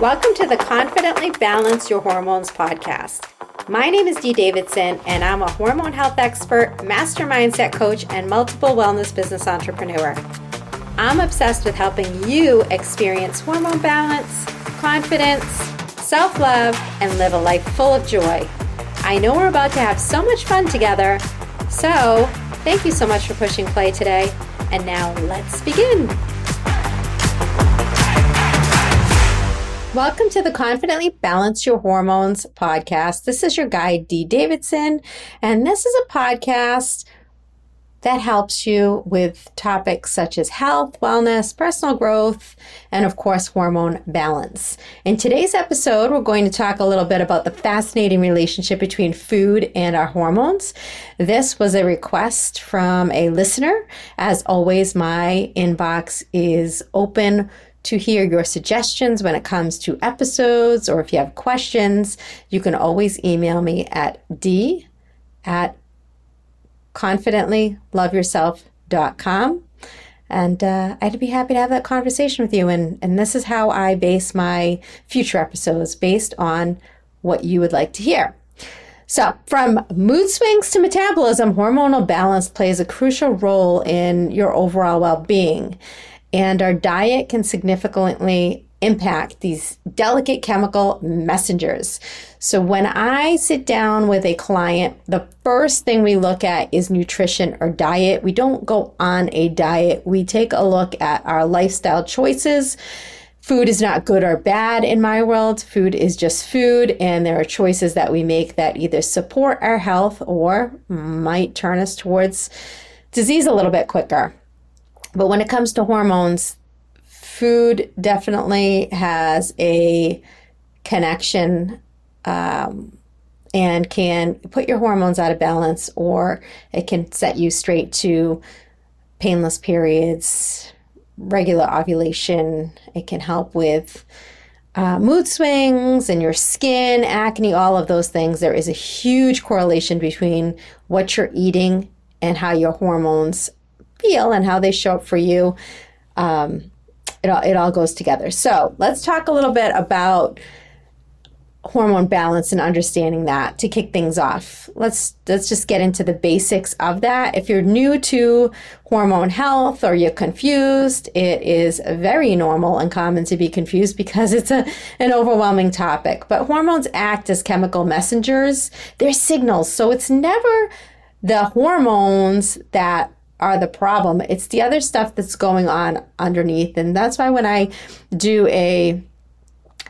Welcome to the Confidently Balance Your Hormones podcast. My name is Dee Davidson, and I'm a hormone health expert, master mindset coach, and multiple wellness business entrepreneur. I'm obsessed with helping you experience hormone balance, confidence, self love, and live a life full of joy. I know we're about to have so much fun together, so thank you so much for pushing play today. And now let's begin. Welcome to the Confidently Balance Your Hormones podcast. This is your guide, Dee Davidson, and this is a podcast that helps you with topics such as health, wellness, personal growth, and of course, hormone balance. In today's episode, we're going to talk a little bit about the fascinating relationship between food and our hormones. This was a request from a listener. As always, my inbox is open to hear your suggestions when it comes to episodes or if you have questions, you can always email me at d at confidentlyloveyourself.com. And uh, I'd be happy to have that conversation with you. And, and this is how I base my future episodes based on what you would like to hear. So, from mood swings to metabolism, hormonal balance plays a crucial role in your overall well being. And our diet can significantly impact these delicate chemical messengers. So when I sit down with a client, the first thing we look at is nutrition or diet. We don't go on a diet. We take a look at our lifestyle choices. Food is not good or bad in my world. Food is just food, and there are choices that we make that either support our health or might turn us towards disease a little bit quicker. But when it comes to hormones, food definitely has a connection um, and can put your hormones out of balance, or it can set you straight to painless periods, regular ovulation. It can help with uh, mood swings and your skin, acne, all of those things. There is a huge correlation between what you're eating and how your hormones feel and how they show up for you. Um, it all, it all goes together. So let's talk a little bit about hormone balance and understanding that to kick things off. Let's let's just get into the basics of that. If you're new to hormone health or you're confused, it is very normal and common to be confused because it's a, an overwhelming topic. But hormones act as chemical messengers. They're signals. So it's never the hormones that are the problem. It's the other stuff that's going on underneath. And that's why when I do a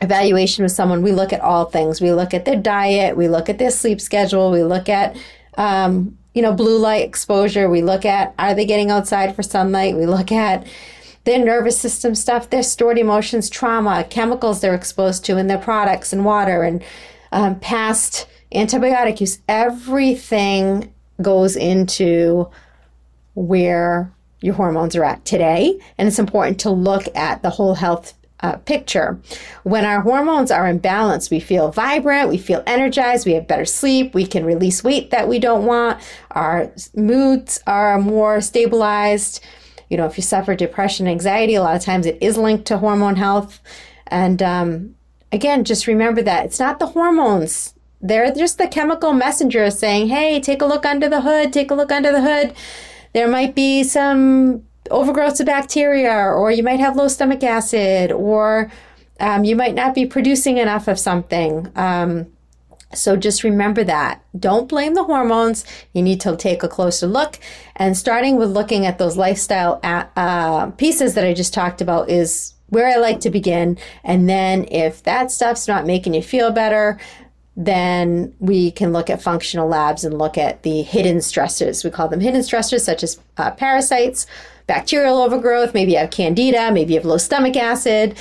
evaluation with someone, we look at all things. We look at their diet, we look at their sleep schedule, we look at um, you know, blue light exposure, we look at are they getting outside for sunlight, we look at their nervous system stuff, their stored emotions, trauma, chemicals they're exposed to in their products and water and um, past antibiotic use. Everything goes into where your hormones are at today. And it's important to look at the whole health uh, picture. When our hormones are in balance, we feel vibrant, we feel energized, we have better sleep, we can release weight that we don't want, our moods are more stabilized. You know, if you suffer depression, anxiety, a lot of times it is linked to hormone health. And um, again, just remember that it's not the hormones. They're just the chemical messengers saying, hey, take a look under the hood, take a look under the hood there might be some overgrowth of bacteria, or you might have low stomach acid, or um, you might not be producing enough of something. Um, so just remember that. Don't blame the hormones. You need to take a closer look. And starting with looking at those lifestyle uh, pieces that I just talked about is where I like to begin. And then if that stuff's not making you feel better, then we can look at functional labs and look at the hidden stressors. We call them hidden stressors, such as uh, parasites, bacterial overgrowth, maybe you have candida, maybe you have low stomach acid.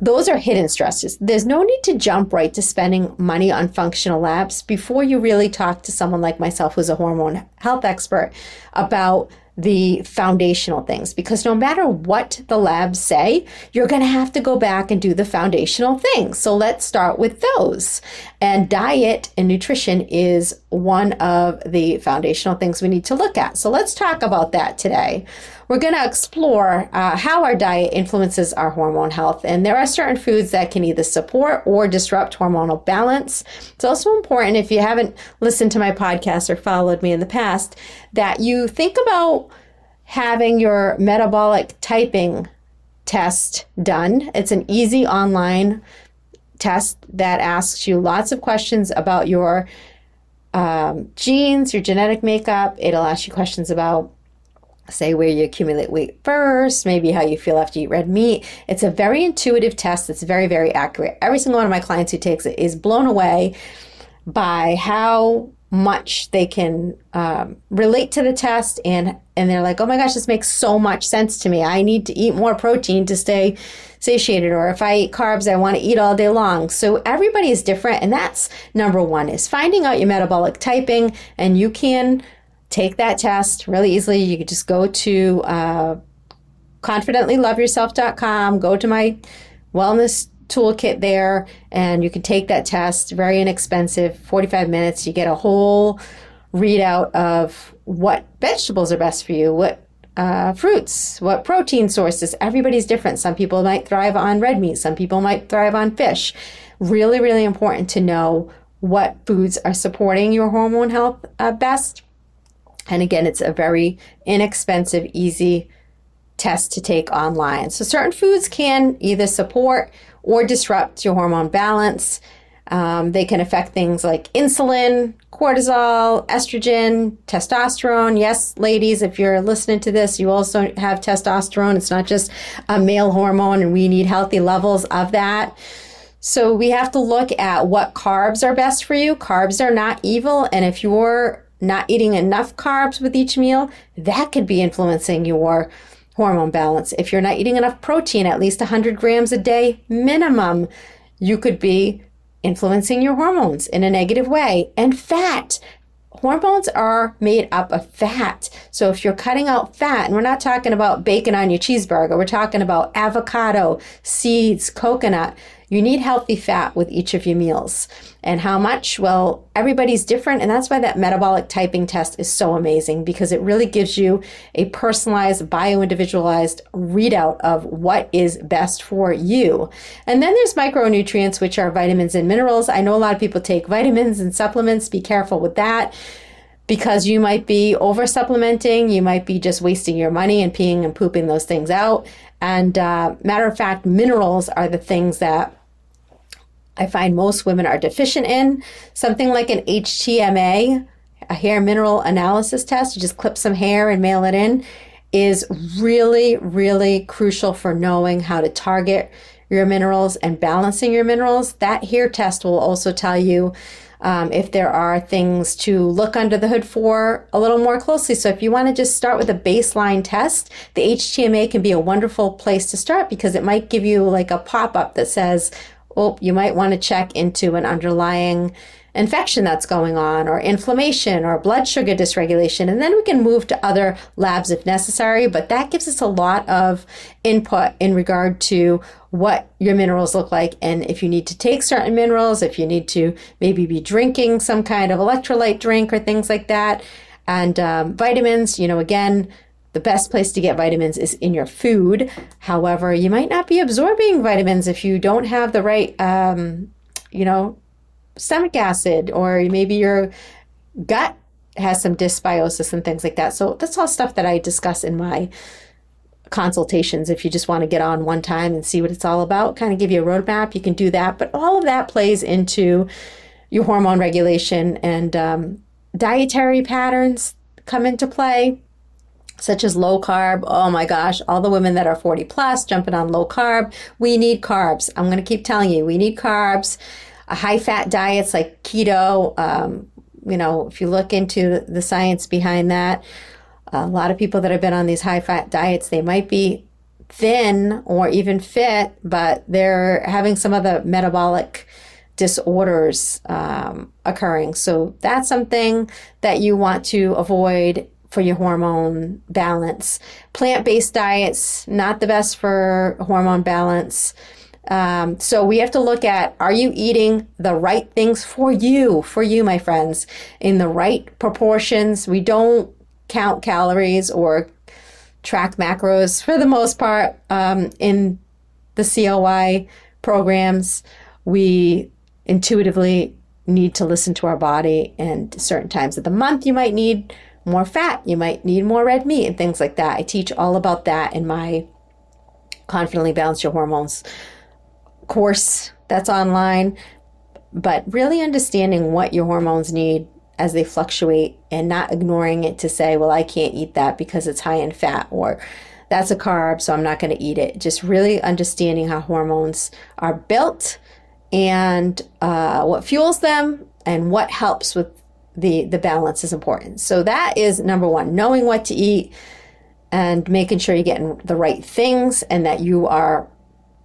Those are hidden stressors. There's no need to jump right to spending money on functional labs before you really talk to someone like myself, who's a hormone health expert, about the foundational things because no matter what the labs say, you're going to have to go back and do the foundational things. So let's start with those. And diet and nutrition is one of the foundational things we need to look at. So let's talk about that today. We're going to explore uh, how our diet influences our hormone health. And there are certain foods that can either support or disrupt hormonal balance. It's also important, if you haven't listened to my podcast or followed me in the past, that you think about having your metabolic typing test done. It's an easy online test that asks you lots of questions about your um, genes, your genetic makeup. It'll ask you questions about say where you accumulate weight first, maybe how you feel after you eat red meat. It's a very intuitive test that's very, very accurate. Every single one of my clients who takes it is blown away by how much they can um, relate to the test and and they're like oh my gosh this makes so much sense to me i need to eat more protein to stay satiated or if i eat carbs i want to eat all day long so everybody is different and that's number one is finding out your metabolic typing and you can take that test really easily. You could just go to uh, confidentlyloveyourself.com, go to my wellness toolkit there, and you can take that test. Very inexpensive, 45 minutes. You get a whole readout of what vegetables are best for you, what uh, fruits, what protein sources. Everybody's different. Some people might thrive on red meat, some people might thrive on fish. Really, really important to know what foods are supporting your hormone health uh, best and again, it's a very inexpensive, easy test to take online. So, certain foods can either support or disrupt your hormone balance. Um, they can affect things like insulin, cortisol, estrogen, testosterone. Yes, ladies, if you're listening to this, you also have testosterone. It's not just a male hormone, and we need healthy levels of that. So we have to look at what carbs are best for you. Carbs are not evil, and if you're not eating enough carbs with each meal, that could be influencing your hormone balance. If you're not eating enough protein, at least 100 grams a day minimum, you could be influencing your hormones in a negative way. And fat. Hormones are made up of fat. So if you're cutting out fat, and we're not talking about bacon on your cheeseburger, we're talking about avocado, seeds, coconut, you need healthy fat with each of your meals. And how much? Well, everybody's different. And that's why that metabolic typing test is so amazing because it really gives you a personalized, bio individualized readout of what is best for you. And then there's micronutrients, which are vitamins and minerals. I know a lot of people take vitamins and supplements. Be careful with that because you might be over supplementing, you might be just wasting your money and peeing and pooping those things out. And uh, matter of fact, minerals are the things that I find most women are deficient in. Something like an HTMA, a hair mineral analysis test, you just clip some hair and mail it in, is really, really crucial for knowing how to target your minerals and balancing your minerals. That hair test will also tell you um, if there are things to look under the hood for a little more closely. So if you want to just start with a baseline test, the HTMA can be a wonderful place to start because it might give you like a pop up that says, oh, you might want to check into an underlying infection that's going on or inflammation or blood sugar dysregulation. And then we can move to other labs if necessary. But that gives us a lot of input in regard to what your minerals look like and if you need to take certain minerals, if you need to maybe be drinking some kind of electrolyte drink or things like that. And um, vitamins, you know, again, the best place to get vitamins is in your food. However, you might not be absorbing vitamins if you don't have the right, um, you know, stomach acid, or maybe your gut has some dysbiosis and things like that. So that's all stuff that I discuss in my consultations. If you just want to get on one time and see what it's all about, kind of give you a roadmap, you can do that. But all of that plays into your hormone regulation and um, dietary patterns come into play such as low carb. Oh my gosh, all the women that are 40 plus jumping on low carb. We need carbs. I'm going to keep telling you, we need carbs. A high fat diets like keto, um, you know, if you look into the science behind that, a lot of people that have been on these high fat diets, they might be thin or even fit, but they're having some of the metabolic disorders um, occurring. So that's something that you want to avoid for your hormone balance. Plant based diets, not the best for hormone balance. Um, so we have to look at are you eating the right things for you, for you, my friends, in the right proportions? We don't count calories or track macros for the most part um, in the CLY programs. We intuitively need to listen to our body, and certain times of the month, you might need more fat, you might need more red meat, and things like that. I teach all about that in my Confidently Balance Your Hormones course that's online. But really understanding what your hormones need as they fluctuate and not ignoring it to say, well, I can't eat that because it's high in fat or that's a carb, so I'm not going to eat it. Just really understanding how hormones are built and uh, what fuels them and what helps with the, the balance is important. So that is number one, knowing what to eat and making sure you're getting the right things and that you are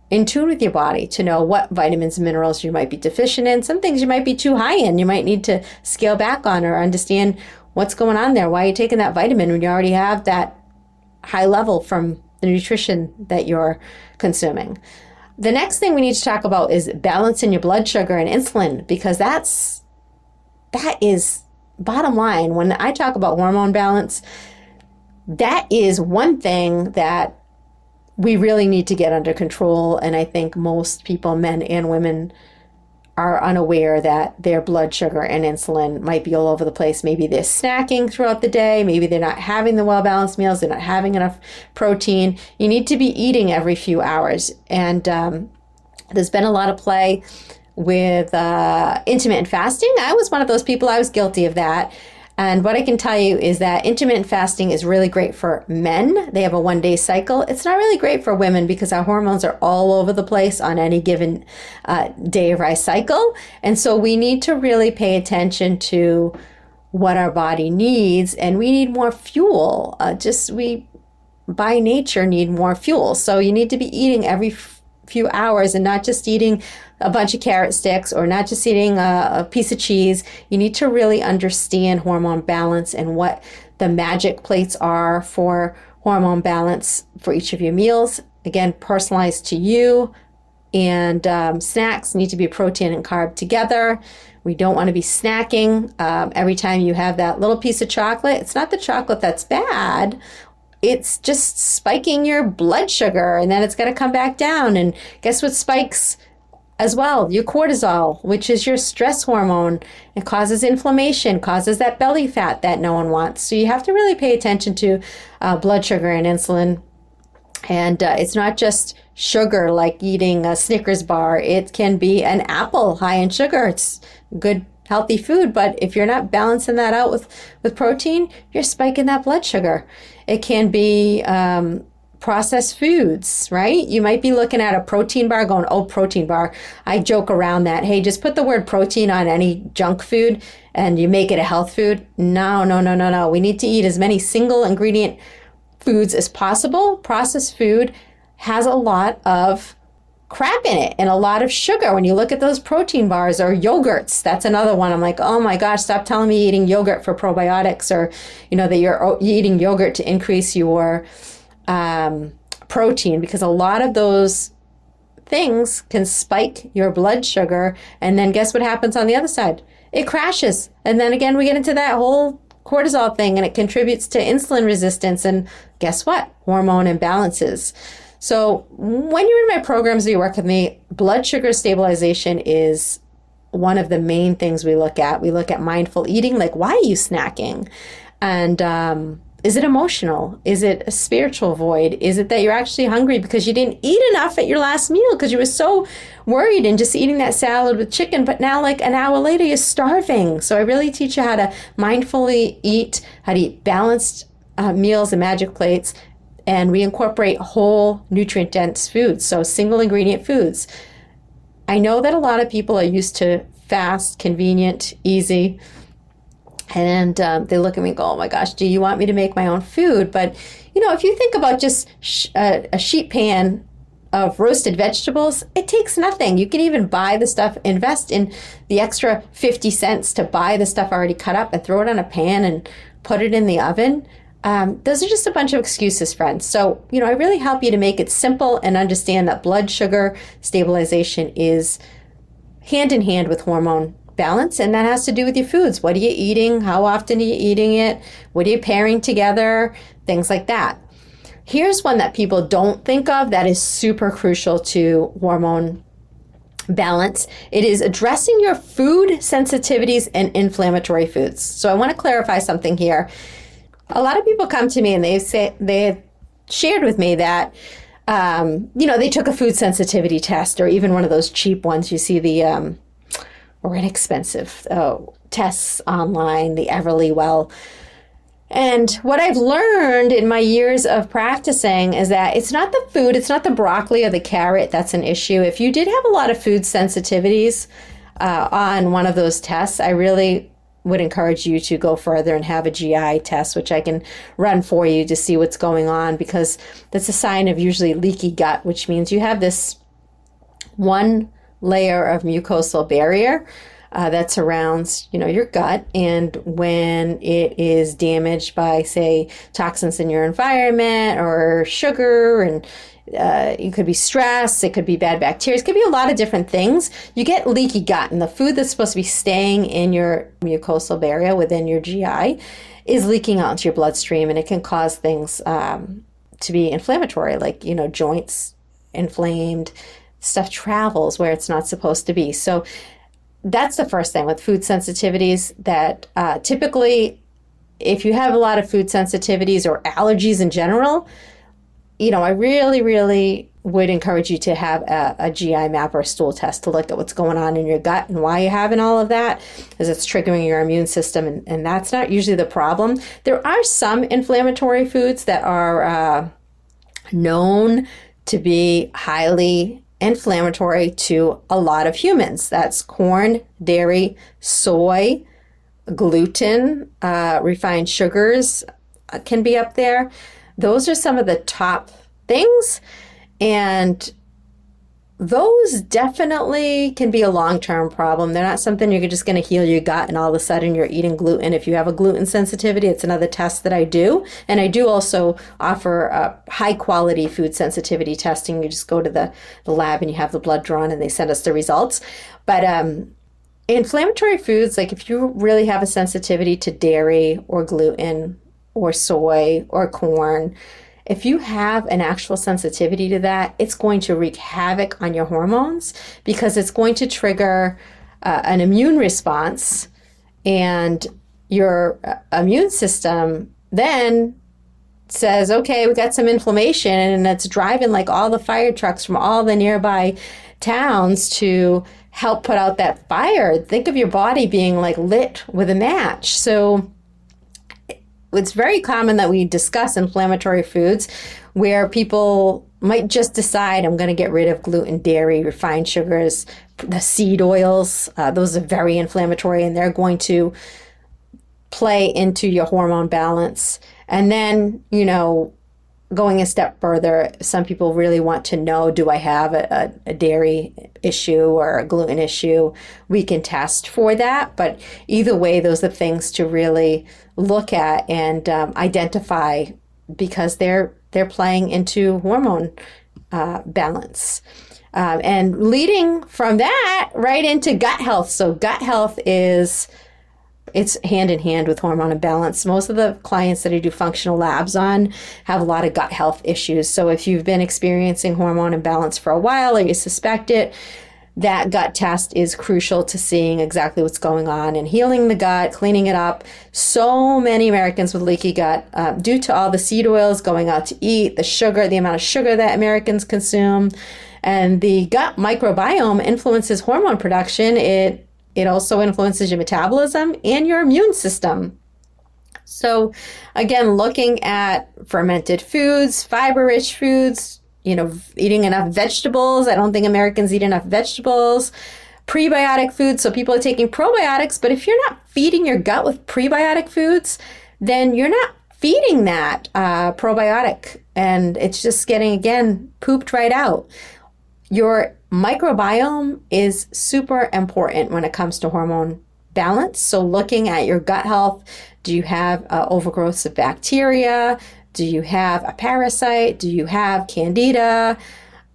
in tune with your body to know what vitamins and minerals you might be deficient in. Some things you might be too high in, you might need to scale back on or understand what's going on there. Why are you taking that vitamin when you already have that high level from the nutrition that you're consuming? The next thing we need to talk about is balancing your blood sugar and insulin because that's that is bottom line when I talk about hormone balance that is one thing that we really need to get under control. And I think most people, men and women, are unaware that their blood sugar and insulin might be all over the place. Maybe they're snacking throughout the day. Maybe they're not having the well balanced meals. They're not having enough protein. You need to be eating every few hours. And um, there's been a lot of play with uh, intermittent fasting. I was one of those people, I was guilty of that. And what I can tell you is that intermittent fasting is really great for men. They have a one day cycle. It's not really great for women because our hormones are all over the place on any given uh, day of our cycle. And so we need to really pay attention to what our body needs and we need more fuel. Uh, just we by nature need more fuel. So you need to be eating every f- few hours and not just eating a bunch of carrot sticks or not just eating a, a piece of cheese. You need to really understand hormone balance and what the magic plates are for hormone balance for each of your meals. Again, personalized to you. And um, snacks need to be protein and carb together. We don't want to be snacking um, every time you have that little piece of chocolate. It's not the chocolate that's bad. It's just spiking your blood sugar and then it's going to come back down. And guess what spikes as well your cortisol which is your stress hormone. It causes inflammation causes that belly fat that no one wants. So you have to really pay attention to uh, blood sugar and insulin. And uh, it's not just sugar like eating a snickers bar. It can be an apple high in sugar. It's good healthy food. But if you're not balancing that out with with protein you're spiking that blood sugar. It can be um, processed foods, right? You might be looking at a protein bar going, oh, protein bar. I joke around that. Hey, just put the word protein on any junk food and you make it a health food. No, no, no, no, no. We need to eat as many single ingredient foods as possible. Processed food has a lot of crap in it and a lot of sugar. When you look at those protein bars or yogurts, that's another one. I'm like, oh my gosh, stop telling me eating yogurt for probiotics or, you know, that you're eating yogurt to increase your um, protein because a lot of those things can spike your blood sugar. And then guess what happens on the other side? It crashes. And then again, we get into that whole cortisol thing and it contributes to insulin resistance. And guess what? Hormone imbalances. So when you're in my programs or you work with me, blood sugar stabilization is one of the main things we look at. We look at mindful eating, like why are you snacking? And um, is it emotional? Is it a spiritual void? Is it that you're actually hungry because you didn't eat enough at your last meal because you were so worried and just eating that salad with chicken, but now like an hour later you're starving. So I really teach you how to mindfully eat, how to eat balanced uh, meals and magic plates, and we incorporate whole nutrient dense foods, so single ingredient foods. I know that a lot of people are used to fast, convenient, easy and um, they look at me and go, oh my gosh, do you want me to make my own food? But, you know, if you think about just sh- uh, a sheet pan of roasted vegetables, it takes nothing. You can even buy the stuff, invest in the extra 50 cents to buy the stuff already cut up and throw it on a pan and put it in the oven. Um, those are just a bunch of excuses, friends. So, you know, I really help you to make it simple and understand that blood sugar stabilization is hand in hand with hormone balance, and that has to do with your foods. What are you eating? How often are you eating it? What are you pairing together? Things like that. Here's one that people don't think of that is super crucial to hormone balance. It is addressing your food sensitivities and inflammatory foods. So I want to clarify something here. A lot of people come to me and they say they shared with me that um, you know they took a food sensitivity test or even one of those cheap ones. You see the um, or inexpensive oh, tests online, the Everlywell. and what I've learned in my years of practicing is that it's not the food, it's not the broccoli or the carrot that's an issue. If you did have a lot of food sensitivities uh, on one of those tests, I really would encourage you to go further and have a GI test, which I can run for you to see what's going on because that's a sign of usually leaky gut, which means you have this one layer of mucosal barrier uh, that surrounds you know your gut and when it is damaged by say toxins in your environment or sugar and uh, it could be stress, it could be bad bacteria, it could be a lot of different things. You get leaky gut, and the food that's supposed to be staying in your mucosal barrier within your GI is leaking out into your bloodstream, and it can cause things um, to be inflammatory, like you know joints inflamed, stuff travels where it's not supposed to be. So that's the first thing with food sensitivities that uh, typically if you have a lot of food sensitivities or allergies in general you know i really really would encourage you to have a, a gi map or a stool test to look at what's going on in your gut and why you're having all of that because it's triggering your immune system and, and that's not usually the problem there are some inflammatory foods that are uh, known to be highly inflammatory to a lot of humans. That's corn, dairy, soy, gluten, uh, refined sugars uh, can be up there. Those are some of the top things. And those definitely can be a long term problem. They're not something you're just going to heal your gut and all of a sudden you're eating gluten. If you have a gluten sensitivity, it's another test that I do. And I do also offer high quality food sensitivity testing. You just go to the, the lab and you have the blood drawn and they send us the results. But um, inflammatory foods, like if you really have a sensitivity to dairy or gluten or soy or corn, if you have an actual sensitivity to that, it's going to wreak havoc on your hormones because it's going to trigger uh, an immune response, and your uh, immune system then says, okay, we got some inflammation, and it's driving like all the fire trucks from all the nearby towns to help put out that fire. Think of your body being like lit with a match. So, it's very common that we discuss inflammatory foods where people might just decide I'm going to get rid of gluten, dairy, refined sugars, the seed oils. Uh, those are very inflammatory and they're going to play into your hormone balance. And then, you know, going a step further, some people really want to know do I have a, a, a, dairy issue or a gluten issue? We can test for that. But either way, those are things to really look at and um, identify because they're they're playing into hormone uh, balance. Um, and leading from that right into gut health. So gut health is it's hand in hand with hormone imbalance. Most of the clients that I do functional labs on have a lot of gut health issues. So if you've been experiencing hormone imbalance for a while or you suspect it, that gut test is crucial to seeing exactly what's going on and healing the gut, cleaning it up. So many Americans with leaky gut, uh, due to all the seed oils going out to eat, the sugar, the amount of sugar that Americans consume, and the gut microbiome influences hormone production. It it also influences your metabolism and your immune system. So, again, looking at fermented foods, fiber rich foods, you know, eating enough vegetables. I don't think Americans eat enough vegetables. Prebiotic foods. So, people are taking probiotics, but if you're not feeding your gut with prebiotic foods, then you're not feeding that uh, probiotic and it's just getting, again, pooped right out. Your microbiome is super important when it comes to hormone balance. So, looking at your gut health, Do you have uh, overgrowth of bacteria? Do you have a parasite? Do you have candida?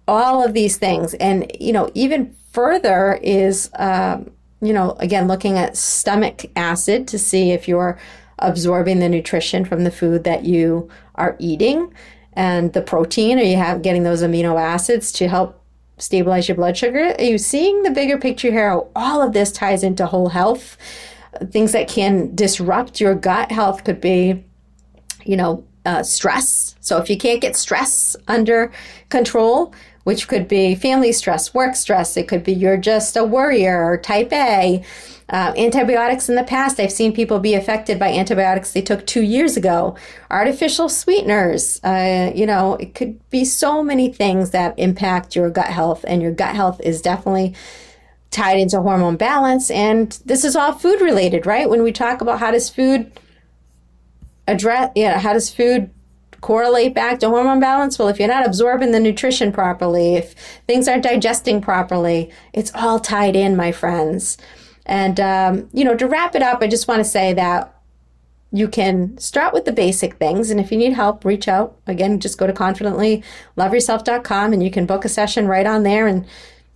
All of these things. And, you know, even further is, um, you know, again, looking at stomach acid to see if you're absorbing the nutrition from the food that you are eating and the protein. Are you have getting those amino acids to help stabilize your blood sugar? Are you seeing the bigger picture here? All of this ties into whole health. Things that can disrupt your gut health could be, you know, uh, stress. So if you can't get stress under control, which could be family stress, work stress, it could be you're just a worrier or type A. Uh, antibiotics in the past, I've seen people be affected by antibiotics they took two years ago. Artificial sweeteners, uh, you know, it could be so many things that impact your gut health, and your gut health is definitely tied into hormone balance. And this is all food related, right? When we talk about how does food address, you know, how does food correlate back to hormone balance? Well, if you're not absorbing the nutrition properly, if things aren't digesting properly, it's all tied in, my friends. And, um, you know, to wrap it up, I just want to say that you can start with the basic things. And if you need help, reach out. Again, just go to confidentlyloveyourself.com and you can book a session right on there. And,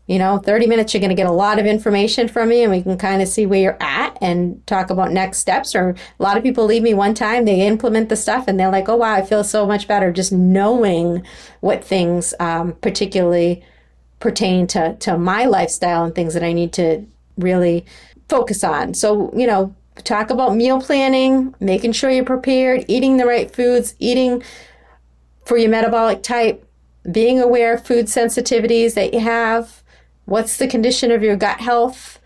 you know, 30 minutes, you're going to get a lot of information from me and we can kind of see where you're at and talk about next steps. Or a lot of people leave me one time, they implement the stuff and they're like, oh, wow, I feel so much better just knowing what things um, particularly pertain to, to my lifestyle and things that I need to really focus on. So, you know, talk about meal planning, making sure you're prepared, eating the right foods, eating for your metabolic type, being aware of food sensitivities that you have, what's the condition of your gut health,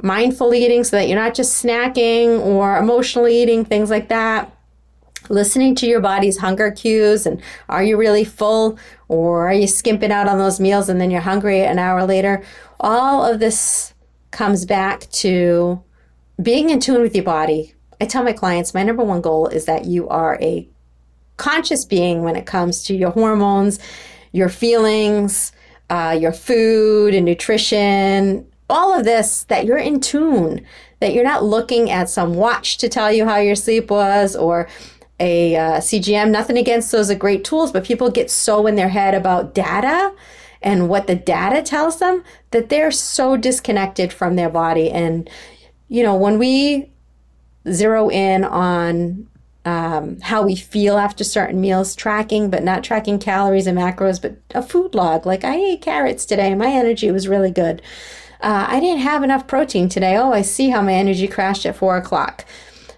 mindful eating so that you're not just snacking or emotionally eating, things like that. Listening to your body's hunger cues and are you really full or are you skimping out on those meals and then you're hungry an hour later? All of this comes back to being in tune with your body. I tell my clients my number one goal is that you are a conscious being when it comes to your hormones, your feelings, uh, your food and nutrition, all of this, that you're in tune, that you're not looking at some watch to tell you how your sleep was or a uh, CGM. Nothing against those are great tools, but people get so in their head about data and what the data tells them that they're so disconnected from their body. And, you know, when we zero in on um, how we feel after certain meals, tracking, but not tracking calories and macros, but a food log. Like I ate carrots today, my energy was really good. Uh, I didn't have enough protein today. Oh, I see how my energy crashed at four o'clock.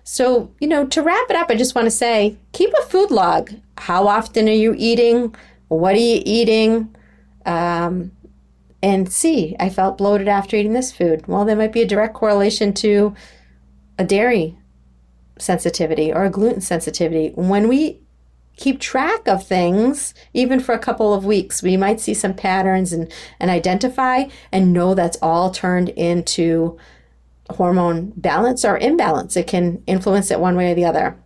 So, you know, to wrap it up, I just want to say keep a food log. How often are you eating? What are you eating? Um, and see, I felt bloated after eating this food. Well, there might be a direct correlation to a dairy sensitivity or a gluten sensitivity. When we keep track of things, even for a couple of weeks, we might see some patterns and, and identify and know that's all turned into hormone balance or imbalance. It can influence it one way or the other.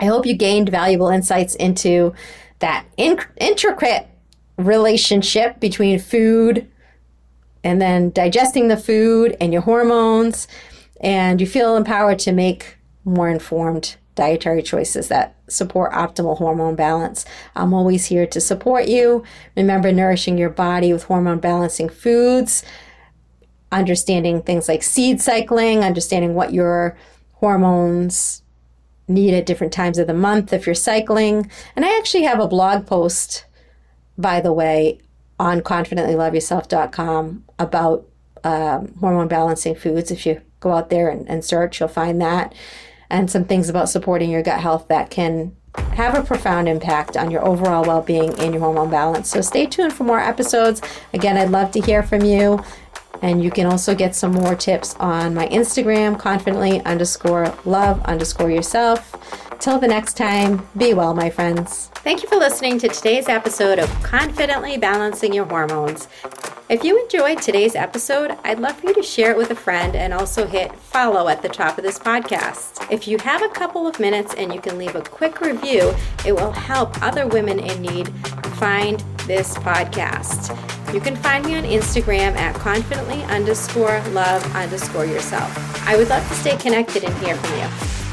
I hope you gained valuable insights into that in- intricate relationship between food and then digesting the food and your hormones, and you feel empowered to make more informed dietary choices that support optimal hormone balance. I'm always here to support you. Remember, nourishing your body with hormone balancing foods, understanding things like seed cycling, understanding what your hormones need at different times of the month if you're cycling. And I actually have a blog post by the way, on confidentlyloveyourself.com about um, hormone balancing foods. If you go out there and, and search, you'll find that. And some things about supporting your gut health that can have a profound impact on your overall well being and your hormone balance. So stay tuned for more episodes. Again, I'd love to hear from you. And you can also get some more tips on my Instagram, confidently underscore love underscore yourself. Till the next time, be well, my friends. Thank you for listening to today's episode of Confidently Balancing Your Hormones. If you enjoyed today's episode, I'd love for you to share it with a friend and also hit follow at the top of this podcast. If you have a couple of minutes and you can leave a quick review, it will help other women in need find this podcast. You can find me on Instagram at confidently underscore love underscore yourself. I would love to stay connected and hear from you.